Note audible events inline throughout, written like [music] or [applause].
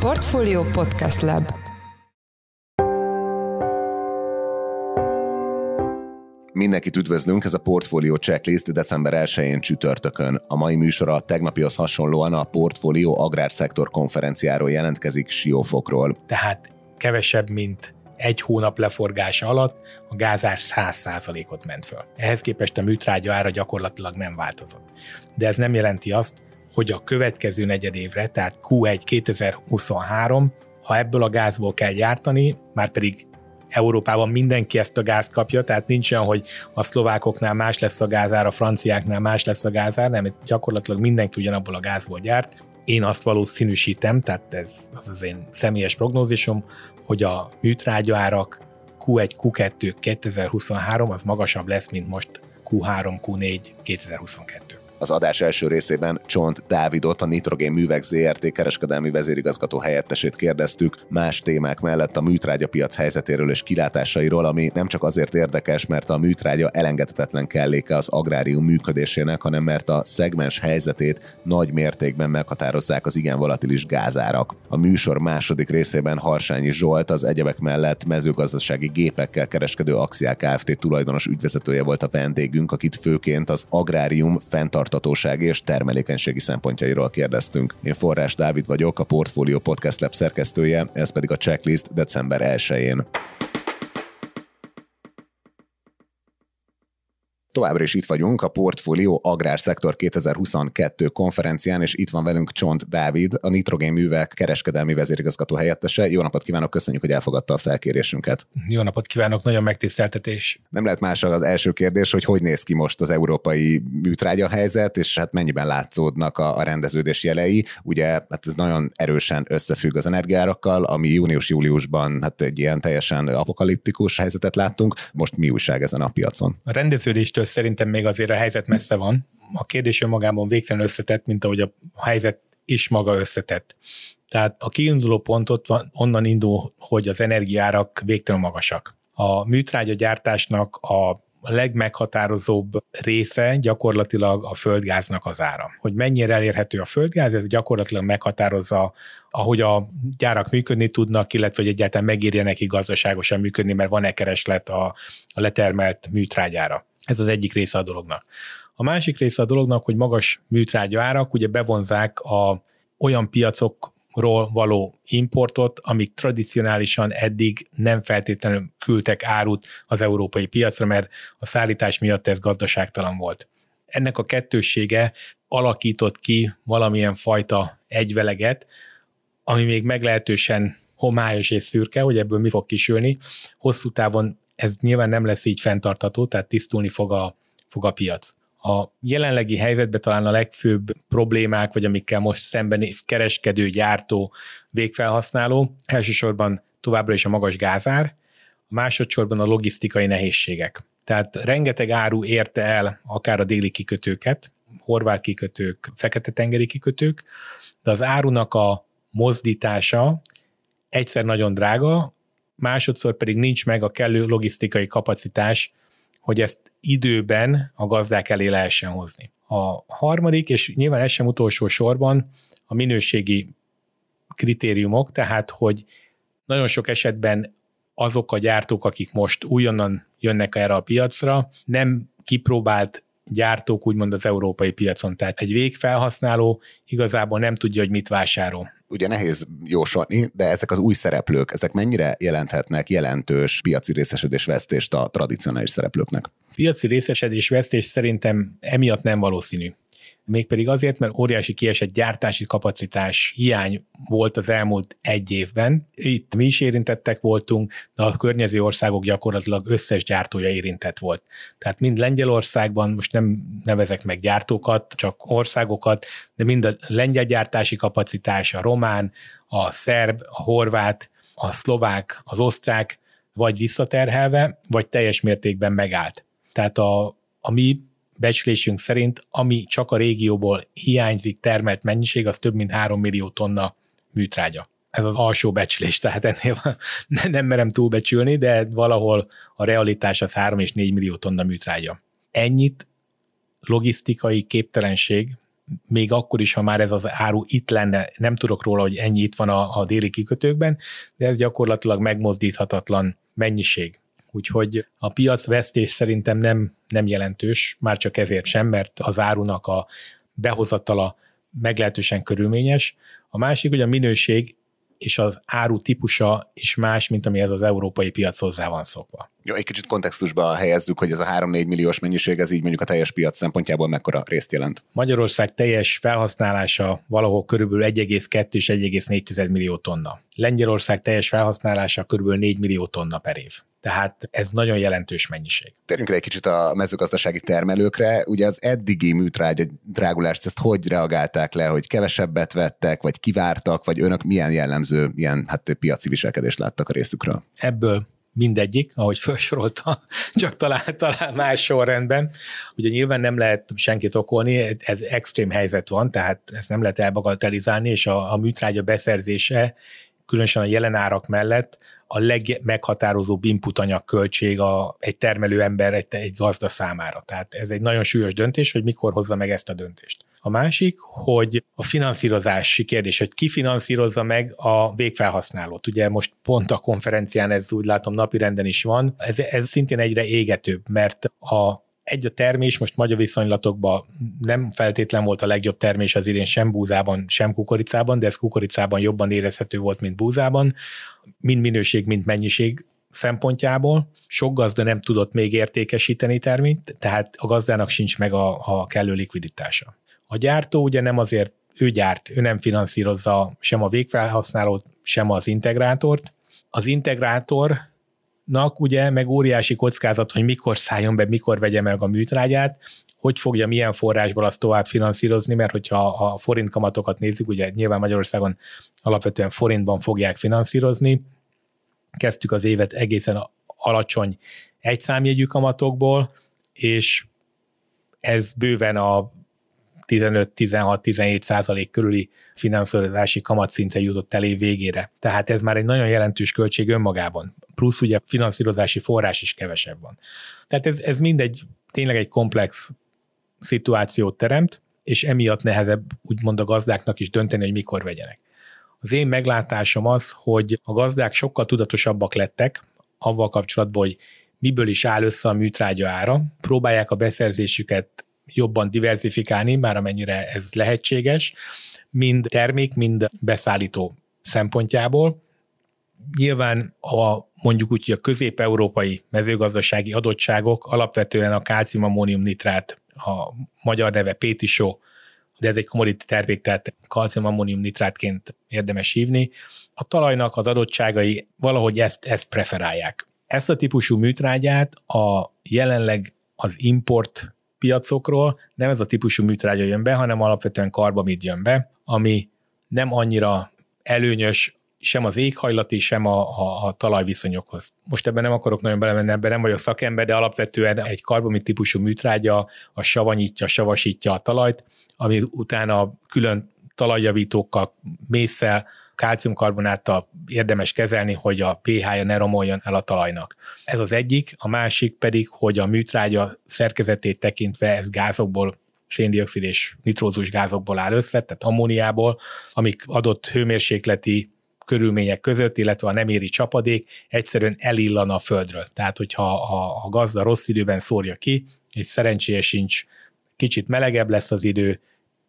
Portfolio Podcast Lab Mindenkit üdvözlünk, ez a Portfolio Checklist december 1-én csütörtökön. A mai műsor a tegnapihoz hasonlóan a Portfolio Agrárszektor konferenciáról jelentkezik Siófokról. Tehát kevesebb, mint egy hónap leforgása alatt a gázár 100%-ot ment föl. Ehhez képest a műtrágya ára gyakorlatilag nem változott. De ez nem jelenti azt, hogy a következő negyedévre, tehát Q1 2023, ha ebből a gázból kell gyártani, már pedig Európában mindenki ezt a gázt kapja, tehát nincs olyan, hogy a szlovákoknál más lesz a gázár, a franciáknál más lesz a gázár, nem, gyakorlatilag mindenki ugyanabból a gázból gyárt. Én azt valószínűsítem, tehát ez az az én személyes prognózisom, hogy a műtrágya árak Q1, Q2 2023 az magasabb lesz, mint most Q3, Q4 2022. Az adás első részében Csont Dávidot, a Nitrogén Művek ZRT kereskedelmi vezérigazgató helyettesét kérdeztük más témák mellett a műtrágya piac helyzetéről és kilátásairól, ami nem csak azért érdekes, mert a műtrágya elengedhetetlen kelléke az agrárium működésének, hanem mert a szegmens helyzetét nagy mértékben meghatározzák az igen volatilis gázárak. A műsor második részében Harsányi Zsolt az egyebek mellett mezőgazdasági gépekkel kereskedő Axiál Kft. tulajdonos ügyvezetője volt a vendégünk, akit főként az agrárium fenntart fenntartatósági és termelékenységi szempontjairól kérdeztünk. Én Forrás Dávid vagyok, a Portfolio Podcast Lab szerkesztője, ez pedig a checklist december 1-én. Továbbra is itt vagyunk a Portfolio Agrárszektor 2022 konferencián, és itt van velünk Csont Dávid, a Nitrogén Művek kereskedelmi vezérigazgató helyettese. Jó napot kívánok, köszönjük, hogy elfogadta a felkérésünket. Jó napot kívánok, nagyon megtiszteltetés. Nem lehet más az első kérdés, hogy hogy néz ki most az európai műtrágya helyzet, és hát mennyiben látszódnak a, a rendeződés jelei. Ugye hát ez nagyon erősen összefügg az energiárakkal, ami június-júliusban hát egy ilyen teljesen apokaliptikus helyzetet láttunk. Most mi újság ezen a piacon? A rendeződést ettől szerintem még azért a helyzet messze van. A kérdés önmagában végtelen összetett, mint ahogy a helyzet is maga összetett. Tehát a kiinduló pontot van, onnan indul, hogy az energiárak végtelen magasak. A műtrágya gyártásnak a legmeghatározóbb része gyakorlatilag a földgáznak az ára. Hogy mennyire elérhető a földgáz, ez gyakorlatilag meghatározza, ahogy a gyárak működni tudnak, illetve hogy egyáltalán megírja neki gazdaságosan működni, mert van-e kereslet a, a letermelt műtrágyára. Ez az egyik része a dolognak. A másik része a dolognak, hogy magas műtrágya árak ugye bevonzák a olyan piacokról való importot, amik tradicionálisan eddig nem feltétlenül küldtek árut az európai piacra, mert a szállítás miatt ez gazdaságtalan volt. Ennek a kettőssége alakított ki valamilyen fajta egyveleget, ami még meglehetősen homályos és szürke, hogy ebből mi fog kisülni. Hosszú távon ez nyilván nem lesz így fenntartató, tehát tisztulni fog a, fog a piac. A jelenlegi helyzetben talán a legfőbb problémák, vagy amikkel most szembenéz kereskedő, gyártó, végfelhasználó, elsősorban továbbra is a magas gázár, másodszorban a logisztikai nehézségek. Tehát rengeteg áru érte el akár a déli kikötőket, horvát kikötők, fekete-tengeri kikötők, de az árunak a mozdítása egyszer nagyon drága, másodszor pedig nincs meg a kellő logisztikai kapacitás, hogy ezt időben a gazdák elé lehessen hozni. A harmadik, és nyilván ez sem utolsó sorban, a minőségi kritériumok, tehát hogy nagyon sok esetben azok a gyártók, akik most újonnan jönnek erre a piacra, nem kipróbált gyártók úgymond az európai piacon. Tehát egy végfelhasználó igazából nem tudja, hogy mit vásárol ugye nehéz jósolni, de ezek az új szereplők, ezek mennyire jelenthetnek jelentős piaci részesedés vesztést a tradicionális szereplőknek? Piaci részesedés vesztés szerintem emiatt nem valószínű mégpedig azért, mert óriási kiesett gyártási kapacitás hiány volt az elmúlt egy évben. Itt mi is érintettek voltunk, de a környező országok gyakorlatilag összes gyártója érintett volt. Tehát mind Lengyelországban, most nem nevezek meg gyártókat, csak országokat, de mind a lengyel gyártási kapacitás, a román, a szerb, a horvát, a szlovák, az osztrák, vagy visszaterhelve, vagy teljes mértékben megállt. Tehát a, a mi becslésünk szerint, ami csak a régióból hiányzik termelt mennyiség, az több mint 3 millió tonna műtrágya. Ez az alsó becslés, tehát ennél [laughs] nem merem túlbecsülni, de valahol a realitás az 3 és 4 millió tonna műtrágya. Ennyit logisztikai képtelenség még akkor is, ha már ez az áru itt lenne, nem tudok róla, hogy ennyi itt van a, a déli kikötőkben, de ez gyakorlatilag megmozdíthatatlan mennyiség. Úgyhogy a piac vesztés szerintem nem, nem jelentős, már csak ezért sem, mert az árunak a behozatala meglehetősen körülményes. A másik, hogy a minőség és az áru típusa is más, mint ami ez az európai piac hozzá van szokva. Jó, egy kicsit kontextusba helyezzük, hogy ez a 3-4 milliós mennyiség, ez így mondjuk a teljes piac szempontjából mekkora részt jelent. Magyarország teljes felhasználása valahol körülbelül 1,2 és 1,4 millió tonna. Lengyelország teljes felhasználása körülbelül 4 millió tonna per év. Tehát ez nagyon jelentős mennyiség. Térjünk egy kicsit a mezőgazdasági termelőkre. Ugye az eddigi műtrágya drágulást, ezt hogy reagálták le, hogy kevesebbet vettek, vagy kivártak, vagy önök milyen jellemző ilyen hát, piaci viselkedést láttak a részükről? Ebből mindegyik, ahogy felsorolta, [laughs] csak talán, talán más sorrendben. Ugye nyilván nem lehet senkit okolni, ez extrém helyzet van, tehát ezt nem lehet elbagatelizálni, és a, a műtrágya beszerzése, különösen a jelen árak mellett a legmeghatározóbb input anyag költség a, egy termelő ember, egy, egy gazda számára. Tehát ez egy nagyon súlyos döntés, hogy mikor hozza meg ezt a döntést. A másik, hogy a finanszírozási kérdés, hogy ki finanszírozza meg a végfelhasználót. Ugye most pont a konferencián ez úgy látom napirenden is van. Ez, ez szintén egyre égetőbb, mert a egy a termés, most magyar viszonylatokban nem feltétlen volt a legjobb termés az idén sem búzában, sem kukoricában, de ez kukoricában jobban érezhető volt, mint búzában, mind minőség, mind mennyiség szempontjából. Sok gazda nem tudott még értékesíteni terményt, tehát a gazdának sincs meg a, a kellő likviditása. A gyártó ugye nem azért ő gyárt, ő nem finanszírozza sem a végfelhasználót, sem az integrátort. Az integrátor nak ugye meg óriási kockázat, hogy mikor szálljon be, mikor vegye meg a műtrágyát, hogy fogja milyen forrásból azt tovább finanszírozni, mert hogyha a forint kamatokat nézzük, ugye nyilván Magyarországon alapvetően forintban fogják finanszírozni, kezdtük az évet egészen alacsony egyszámjegyű kamatokból, és ez bőven a 15-16-17 százalék körüli finanszírozási kamatszintre jutott el végére. Tehát ez már egy nagyon jelentős költség önmagában. Plusz ugye finanszírozási forrás is kevesebb van. Tehát ez, ez mindegy, tényleg egy komplex szituációt teremt, és emiatt nehezebb úgymond a gazdáknak is dönteni, hogy mikor vegyenek. Az én meglátásom az, hogy a gazdák sokkal tudatosabbak lettek avval kapcsolatban, hogy miből is áll össze a műtrágya ára, próbálják a beszerzésüket jobban diversifikálni, már amennyire ez lehetséges, mind termék, mind beszállító szempontjából. Nyilván a mondjuk úgy, hogy a közép-európai mezőgazdasági adottságok alapvetően a kálciumammónium nitrát, a magyar neve Pétisó, de ez egy commodity termék, tehát kalciumammónium nitrátként érdemes hívni. A talajnak az adottságai valahogy ezt, ezt preferálják. Ezt a típusú műtrágyát a jelenleg az import piacokról nem ez a típusú műtrágya jön be, hanem alapvetően karbamid jön be, ami nem annyira előnyös sem az éghajlati, sem a, a, a talajviszonyokhoz. Most ebben nem akarok nagyon belemenni, ebben nem vagyok szakember, de alapvetően egy karbamid típusú műtrágya a savanyítja, savasítja a talajt, ami utána külön talajjavítókkal, mészsel, kálciumkarbonáttal érdemes kezelni, hogy a pH-ja ne romoljon el a talajnak. Ez az egyik, a másik pedig, hogy a műtrágya szerkezetét tekintve ez gázokból széndiokszid és nitrózus gázokból áll össze, tehát ammóniából, amik adott hőmérsékleti körülmények között, illetve a nem éri csapadék egyszerűen elillan a földről. Tehát, hogyha a, a gazda rossz időben szórja ki, és szerencséje sincs, kicsit melegebb lesz az idő,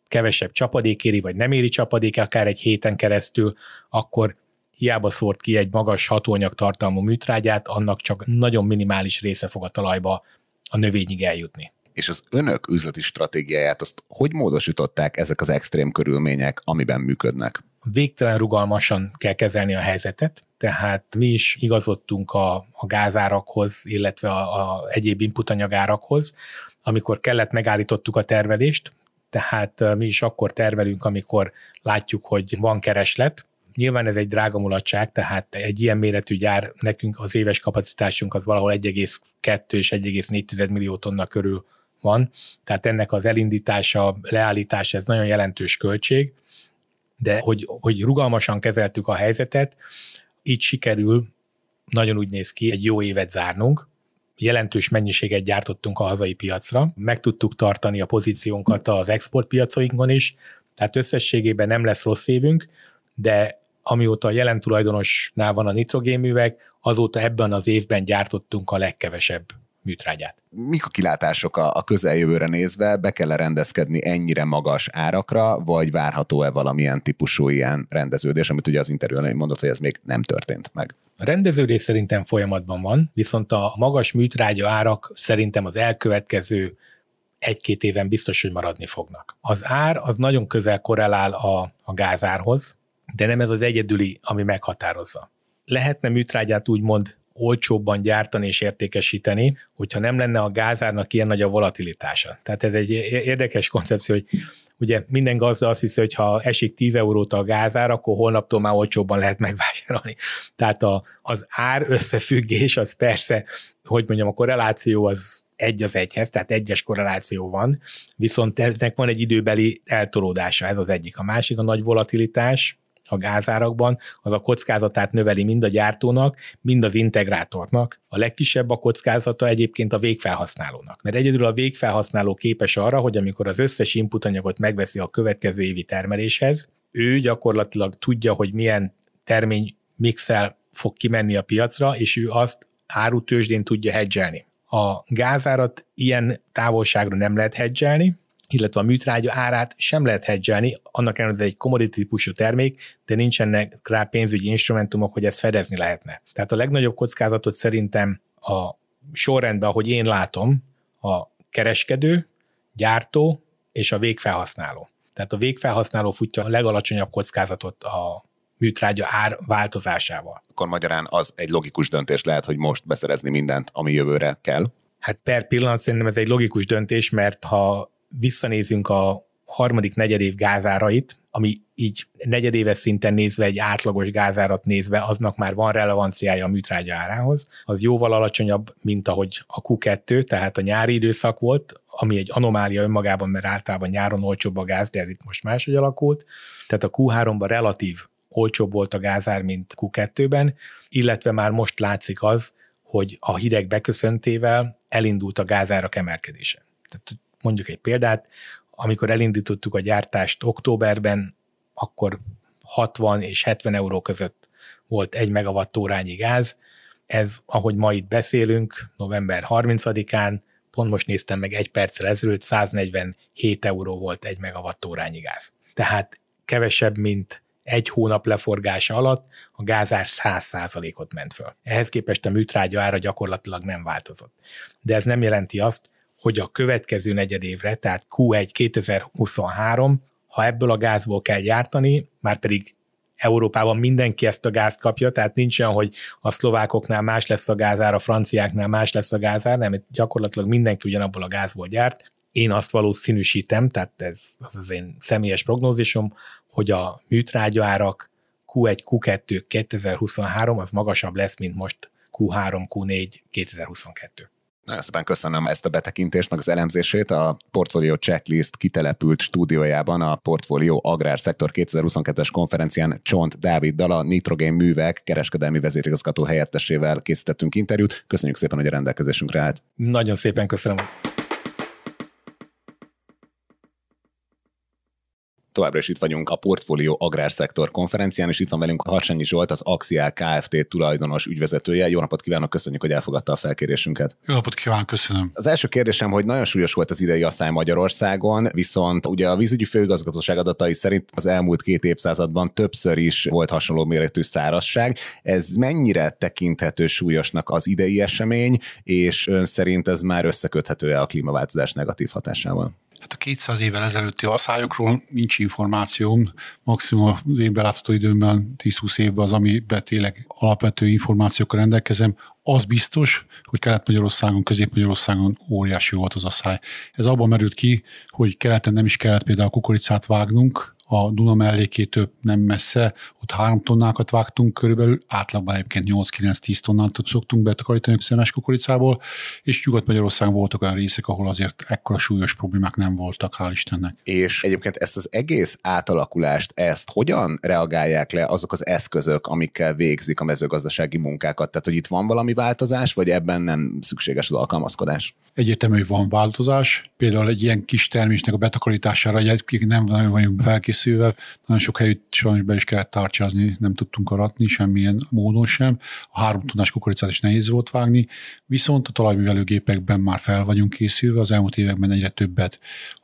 kevesebb csapadék éri, vagy nem éri csapadék akár egy héten keresztül, akkor hiába szórt ki egy magas hatóanyag tartalmú műtrágyát, annak csak nagyon minimális része fog a talajba a növényig eljutni. És az önök üzleti stratégiáját azt hogy módosították ezek az extrém körülmények, amiben működnek? Végtelen rugalmasan kell kezelni a helyzetet, tehát mi is igazodtunk a, a gázárakhoz, illetve a, a egyéb inputanyagárakhoz. Amikor kellett, megállítottuk a tervelést, tehát mi is akkor tervelünk, amikor látjuk, hogy van kereslet, Nyilván ez egy drága mulatság, tehát egy ilyen méretű gyár, nekünk az éves kapacitásunk az valahol 1,2 és 1,4 millió tonna körül van, tehát ennek az elindítása, leállítása, ez nagyon jelentős költség, de hogy, hogy rugalmasan kezeltük a helyzetet, így sikerül, nagyon úgy néz ki, egy jó évet zárnunk, jelentős mennyiséget gyártottunk a hazai piacra, meg tudtuk tartani a pozíciónkat az exportpiacainkon is, tehát összességében nem lesz rossz évünk, de amióta a jelen tulajdonosnál van a nitrogénműveg, azóta ebben az évben gyártottunk a legkevesebb műtrágyát. Mik a kilátások a, a közeljövőre nézve? Be kell rendezkedni ennyire magas árakra, vagy várható-e valamilyen típusú ilyen rendeződés, amit ugye az interjú elején mondott, hogy ez még nem történt meg? A rendeződés szerintem folyamatban van, viszont a magas műtrágya árak szerintem az elkövetkező egy-két éven biztos, hogy maradni fognak. Az ár az nagyon közel korrelál a, a gázárhoz, de nem ez az egyedüli, ami meghatározza. Lehetne műtrágyát úgymond olcsóbban gyártani és értékesíteni, hogyha nem lenne a gázárnak ilyen nagy a volatilitása. Tehát ez egy érdekes koncepció, hogy ugye minden gazda azt hiszi, hogy ha esik 10 eurót a gázár, akkor holnaptól már olcsóbban lehet megvásárolni. Tehát a, az ár összefüggés, az persze, hogy mondjam, a korreláció az egy az egyhez, tehát egyes korreláció van, viszont ennek van egy időbeli eltolódása, ez az egyik. A másik a nagy volatilitás, a gázárakban, az a kockázatát növeli mind a gyártónak, mind az integrátornak. A legkisebb a kockázata egyébként a végfelhasználónak. Mert egyedül a végfelhasználó képes arra, hogy amikor az összes input anyagot megveszi a következő évi termeléshez, ő gyakorlatilag tudja, hogy milyen termény mixel fog kimenni a piacra, és ő azt árutősdén tudja hedgelni. A gázárat ilyen távolságra nem lehet hedgelni, illetve a műtrágya árát sem lehet hedgelni, annak ellenére, hogy ez egy commodity típusú termék, de nincsenek rá pénzügyi instrumentumok, hogy ezt fedezni lehetne. Tehát a legnagyobb kockázatot szerintem a sorrendben, ahogy én látom, a kereskedő, gyártó és a végfelhasználó. Tehát a végfelhasználó futja a legalacsonyabb kockázatot a műtrágya ár változásával. Akkor magyarán az egy logikus döntés lehet, hogy most beszerezni mindent, ami jövőre kell? Hát per pillanat szerintem ez egy logikus döntés, mert ha visszanézünk a harmadik negyedév gázárait, ami így negyedéves szinten nézve, egy átlagos gázárat nézve, aznak már van relevanciája a műtrágya árához, az jóval alacsonyabb, mint ahogy a Q2, tehát a nyári időszak volt, ami egy anomália önmagában, mert általában nyáron olcsóbb a gáz, de ez itt most máshogy alakult. Tehát a Q3-ban relatív olcsóbb volt a gázár, mint Q2-ben, illetve már most látszik az, hogy a hideg beköszöntével elindult a gázárak emelkedése. Tehát mondjuk egy példát, amikor elindítottuk a gyártást októberben, akkor 60 és 70 euró között volt egy megawattórányi gáz. Ez, ahogy ma itt beszélünk, november 30-án, pont most néztem meg egy perccel ezelőtt, 147 euró volt egy megawattórányi gáz. Tehát kevesebb, mint egy hónap leforgása alatt a gázár 100%-ot ment föl. Ehhez képest a műtrágya ára gyakorlatilag nem változott. De ez nem jelenti azt, hogy a következő negyedévre, tehát Q1 2023, ha ebből a gázból kell gyártani, már pedig Európában mindenki ezt a gázt kapja, tehát nincs olyan, hogy a szlovákoknál más lesz a gázár, a franciáknál más lesz a gázár, nem, gyakorlatilag mindenki ugyanabból a gázból gyárt. Én azt valószínűsítem, tehát ez az az én személyes prognózisom, hogy a műtrágya árak Q1, Q2 2023 az magasabb lesz, mint most Q3, Q4 2022. Nagyon szépen köszönöm ezt a betekintést, meg az elemzését. A Portfolio Checklist kitelepült stúdiójában a Portfolio Agrárszektor 2022-es konferencián Csont Dávid Dala, Nitrogén Művek kereskedelmi vezérigazgató helyettesével készítettünk interjút. Köszönjük szépen, hogy a rendelkezésünkre állt. Nagyon szépen köszönöm. Továbbra is itt vagyunk a Portfolio Agrárszektor konferencián, és itt van velünk Harsányi Zsolt, az Axial Kft. tulajdonos ügyvezetője. Jó napot kívánok, köszönjük, hogy elfogadta a felkérésünket. Jó napot kívánok, köszönöm. Az első kérdésem, hogy nagyon súlyos volt az idei asszály Magyarországon, viszont ugye a vízügyi főigazgatóság adatai szerint az elmúlt két évszázadban többször is volt hasonló méretű szárazság. Ez mennyire tekinthető súlyosnak az idei esemény, és ön szerint ez már összeköthető-e a klímaváltozás negatív hatásával? Hát a 200 évvel ezelőtti asszályokról nincs információm, maximum az én belátható időmben 10-20 évben az, amiben tényleg alapvető információkkal rendelkezem, az biztos, hogy Kelet-Magyarországon, Közép-Magyarországon óriási volt az asszály. Ez abban merült ki, hogy keleten nem is kellett például kukoricát vágnunk, a Duna mellékétől nem messze, ott három tonnákat vágtunk körülbelül, átlagban egyébként 8-9-10 tonnát szoktunk betakarítani szemes kukoricából, és Nyugat-Magyarországon voltak olyan részek, ahol azért ekkora súlyos problémák nem voltak, hál' Istennek. És egyébként ezt az egész átalakulást, ezt hogyan reagálják le azok az eszközök, amikkel végzik a mezőgazdasági munkákat? Tehát, hogy itt van valami változás, vagy ebben nem szükséges az alkalmazkodás? Egyértelmű, hogy van változás. Például egy ilyen kis termésnek a betakarítására egyébként nem nagyon vagyunk felkészülve. Nagyon sok helyütt sajnos be is kellett tárcsázni, nem tudtunk aratni semmilyen módon sem. A három tonnás kukoricát is nehéz volt vágni, viszont a talajművelőgépekben már fel vagyunk készülve. Az elmúlt években egyre többet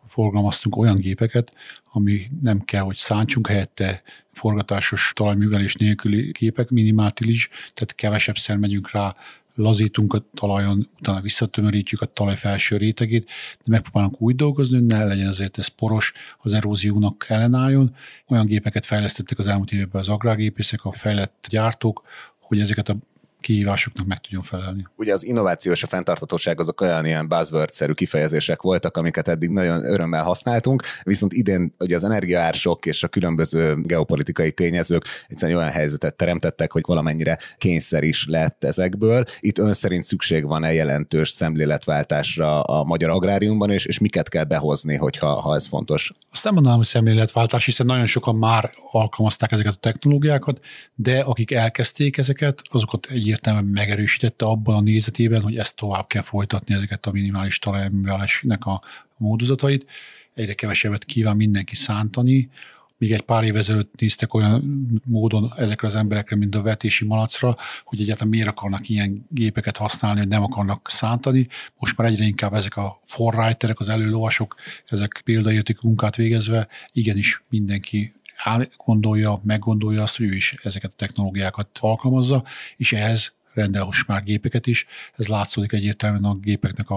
forgalmaztunk olyan gépeket, ami nem kell, hogy szántsunk helyette forgatásos talajművelés nélküli gépek, minimátilis, tehát kevesebbszer megyünk rá lazítunk a talajon, utána visszatömörítjük a talaj felső rétegét, de megpróbálunk úgy dolgozni, hogy ne legyen azért ez poros, az eróziónak ellenálljon. Olyan gépeket fejlesztettek az elmúlt években az agrárgépészek, a fejlett gyártók, hogy ezeket a kihívásoknak meg tudjon felelni. Ugye az innováció és a fenntartatóság azok olyan ilyen buzzword-szerű kifejezések voltak, amiket eddig nagyon örömmel használtunk, viszont idén ugye az energiaársok és a különböző geopolitikai tényezők egyszerűen olyan helyzetet teremtettek, hogy valamennyire kényszer is lett ezekből. Itt ön szerint szükség van-e jelentős szemléletváltásra a magyar agráriumban, és, és miket kell behozni, hogyha ha ez fontos? Azt nem mondanám, hogy szemléletváltás, hiszen nagyon sokan már alkalmazták ezeket a technológiákat, de akik elkezdték ezeket, azokat egyértelműen megerősítette abban a nézetében, hogy ezt tovább kell folytatni, ezeket a minimális talajművelésnek a módozatait. Egyre kevesebbet kíván mindenki szántani, még egy pár év ezelőtt néztek olyan módon ezekre az emberekre, mint a vetési malacra, hogy egyáltalán miért akarnak ilyen gépeket használni, hogy nem akarnak szántani. Most már egyre inkább ezek a forrájterek, az előlovasok, ezek példaérték munkát végezve, igenis mindenki gondolja, meggondolja azt, hogy ő is ezeket a technológiákat alkalmazza, és ehhez rendel most már gépeket is. Ez látszódik egyértelműen a gépeknek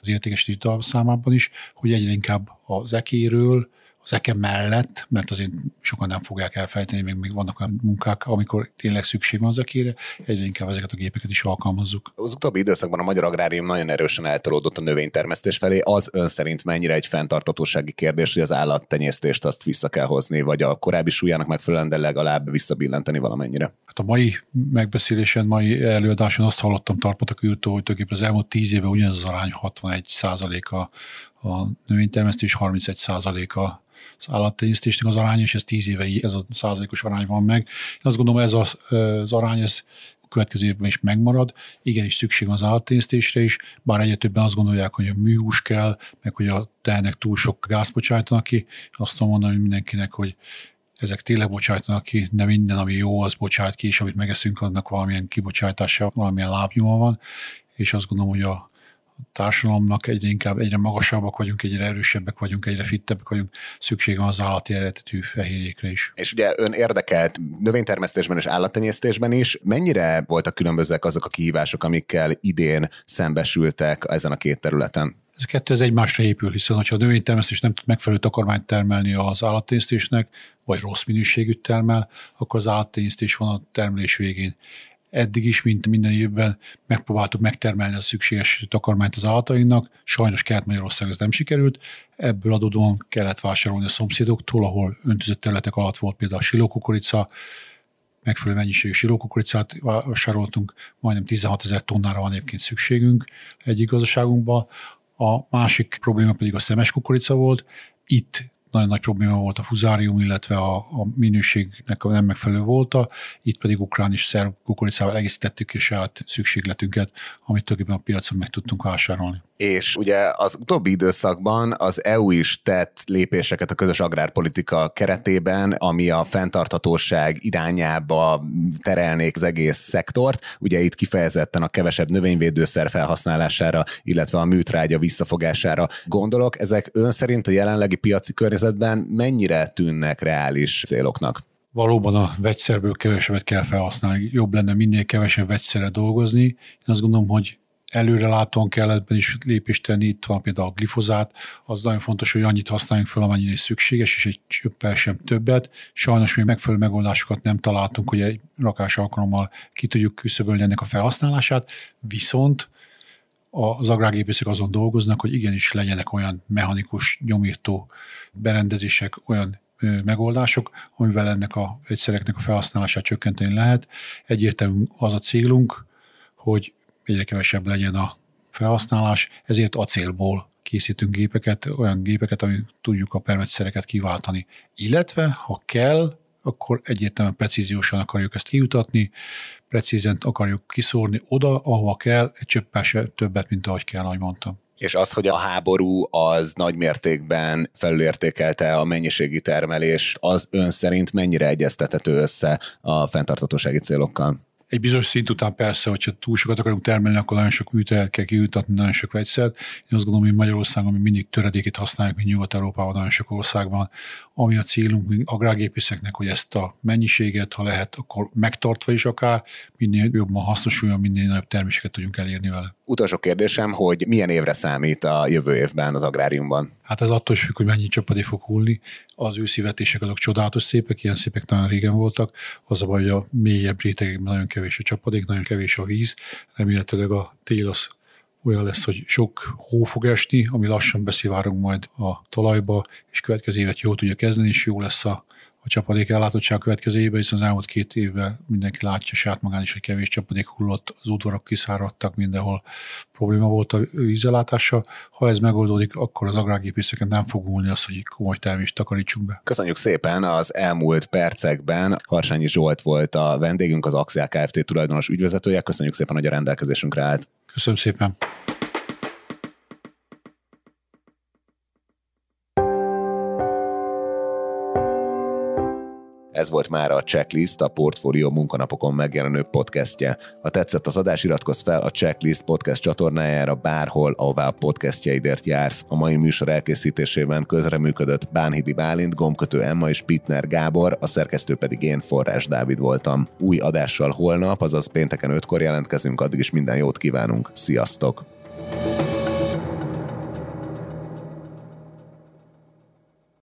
az értékesítő számában is, hogy egyre inkább az ekéről, az eke mellett, mert azért sokan nem fogják elfelejteni, még, még vannak olyan munkák, amikor tényleg szükség van az ekére, egyre inkább ezeket a gépeket is alkalmazzuk. Az utóbbi időszakban a magyar agrárium nagyon erősen eltolódott a növénytermesztés felé. Az ön szerint mennyire egy fenntartatósági kérdés, hogy az állattenyésztést azt vissza kell hozni, vagy a korábbi súlyának megfelelően, de legalább visszabillenteni valamennyire? Hát a mai megbeszélésen, mai előadáson azt hallottam Tarpatak űrtől, hogy tulajdonképpen az elmúlt tíz évben ugyanaz az arány 61 a, a növénytermesztés, 31 a az állattenyésztésnek az aránya, és ez tíz éve ez a százalékos arány van meg. Én azt gondolom, ez az, az arány, ez következő évben is megmarad. Igenis szükség van az állattenyésztésre is, bár egyre többen azt gondolják, hogy a műhús kell, meg hogy a tehenek túl sok gáz bocsájtanak ki. Azt tudom mondani mindenkinek, hogy ezek tényleg bocsájtanak ki, de minden, ami jó, az bocsát ki, és amit megeszünk, annak valamilyen kibocsátása, valamilyen lábnyoma van, és azt gondolom, hogy a társadalomnak egyre inkább egyre magasabbak vagyunk, egyre erősebbek vagyunk, egyre fittebbek vagyunk, szükség van az állati eredetű fehérjékre is. És ugye ön érdekelt növénytermesztésben és állattenyésztésben is. Mennyire voltak különbözőek azok a kihívások, amikkel idén szembesültek ezen a két területen? Ez kettő ez egymásra épül, hiszen ha a növénytermesztés nem tud megfelelő takarmányt termelni az állattenyésztésnek, vagy rossz minőségűt termel, akkor az állattenyésztés van a termelés végén eddig is, mint minden évben megpróbáltuk megtermelni a szükséges takarmányt az állatainknak. Sajnos kelet Magyarország ez nem sikerült. Ebből adódóan kellett vásárolni a szomszédoktól, ahol öntözött területek alatt volt például a silókukorica, megfelelő mennyiségű silókukoricát vásároltunk, majdnem 16 ezer tonnára van egyébként szükségünk egyik gazdaságunkban. A másik probléma pedig a szemes kukorica volt. Itt nagyon nagy probléma volt a fuzárium, illetve a, a minőségnek nem megfelelő volta, itt pedig ukrán és szerb kukoricával egészítettük és saját szükségletünket, amit tulajdonképpen a piacon meg tudtunk vásárolni és ugye az utóbbi időszakban az EU is tett lépéseket a közös agrárpolitika keretében, ami a fenntarthatóság irányába terelnék az egész szektort. Ugye itt kifejezetten a kevesebb növényvédőszer felhasználására, illetve a műtrágya visszafogására gondolok. Ezek ön szerint a jelenlegi piaci környezetben mennyire tűnnek reális céloknak? valóban a vegyszerből kevesebbet kell felhasználni. Jobb lenne minél kevesebb vegyszerre dolgozni. Én azt gondolom, hogy előrelátóan kell is lépést tenni, itt van például a glifozát, az nagyon fontos, hogy annyit használjunk fel, amennyire szükséges, és egy csöppel sem többet. Sajnos még megfelelő megoldásokat nem találtunk, hogy egy rakás alkalommal ki tudjuk küszöbölni ennek a felhasználását, viszont az agrárgépészek azon dolgoznak, hogy igenis legyenek olyan mechanikus nyomírtó berendezések, olyan megoldások, amivel ennek a egyszereknek a felhasználását csökkenteni lehet. Egyértelmű az a célunk, hogy egyre kevesebb legyen a felhasználás, ezért acélból készítünk gépeket, olyan gépeket, amit tudjuk a permetszereket kiváltani. Illetve, ha kell, akkor egyértelműen precíziósan akarjuk ezt kiutatni, precízen akarjuk kiszórni oda, ahova kell, egy csöppel többet, mint ahogy kell, ahogy mondtam. És az, hogy a háború az nagy mértékben felülértékelte a mennyiségi termelést, az ön szerint mennyire egyeztethető össze a fenntartatósági célokkal? Egy bizonyos szint után persze, hogyha túl sokat akarunk termelni, akkor nagyon sok műteret kell kiültetni, nagyon sok vegyszert. Én azt gondolom, hogy Magyarországon mi mindig töredékét használjuk, mint Nyugat-Európában, nagyon sok országban. Ami a célunk mi agrárgépészeknek, hogy ezt a mennyiséget, ha lehet, akkor megtartva is akár, minél jobban hasznosuljon, minél nagyobb terméseket tudjunk elérni vele. Utolsó kérdésem, hogy milyen évre számít a jövő évben az agráriumban? Hát ez attól is függ, hogy mennyi csapadék fog hullni. Az őszi vetések azok csodálatos szépek, ilyen szépek nagyon régen voltak. Az a baj, hogy a mélyebb rétegekben nagyon kevés a csapadék, nagyon kevés a víz. Remélhetőleg a tél az olyan lesz, hogy sok hó fog esni, ami lassan beszivárunk majd a talajba, és következő évet jól tudja kezdeni, és jó lesz a a csapadék ellátottság a következő évben, hiszen az elmúlt két évben mindenki látja saját magán is, hogy kevés csapadék hullott, az udvarok kiszáradtak, mindenhol probléma volt a vízellátása. Ha ez megoldódik, akkor az agrárgépészeken nem fog múlni az, hogy komoly termést takarítsunk be. Köszönjük szépen az elmúlt percekben. Harsányi Zsolt volt a vendégünk, az Axial Kft. tulajdonos ügyvezetője. Köszönjük szépen, hogy a rendelkezésünkre állt. Köszönöm szépen. Ez volt már a Checklist, a Portfolio munkanapokon megjelenő podcastje. Ha tetszett az adás, iratkozz fel a Checklist podcast csatornájára bárhol, ahová a podcastjaidért jársz. A mai műsor elkészítésében közreműködött Bánhidi Bálint, Gomkötő Emma és Pitner Gábor, a szerkesztő pedig én, Forrás Dávid voltam. Új adással holnap, azaz pénteken 5-kor jelentkezünk, addig is minden jót kívánunk. Sziasztok!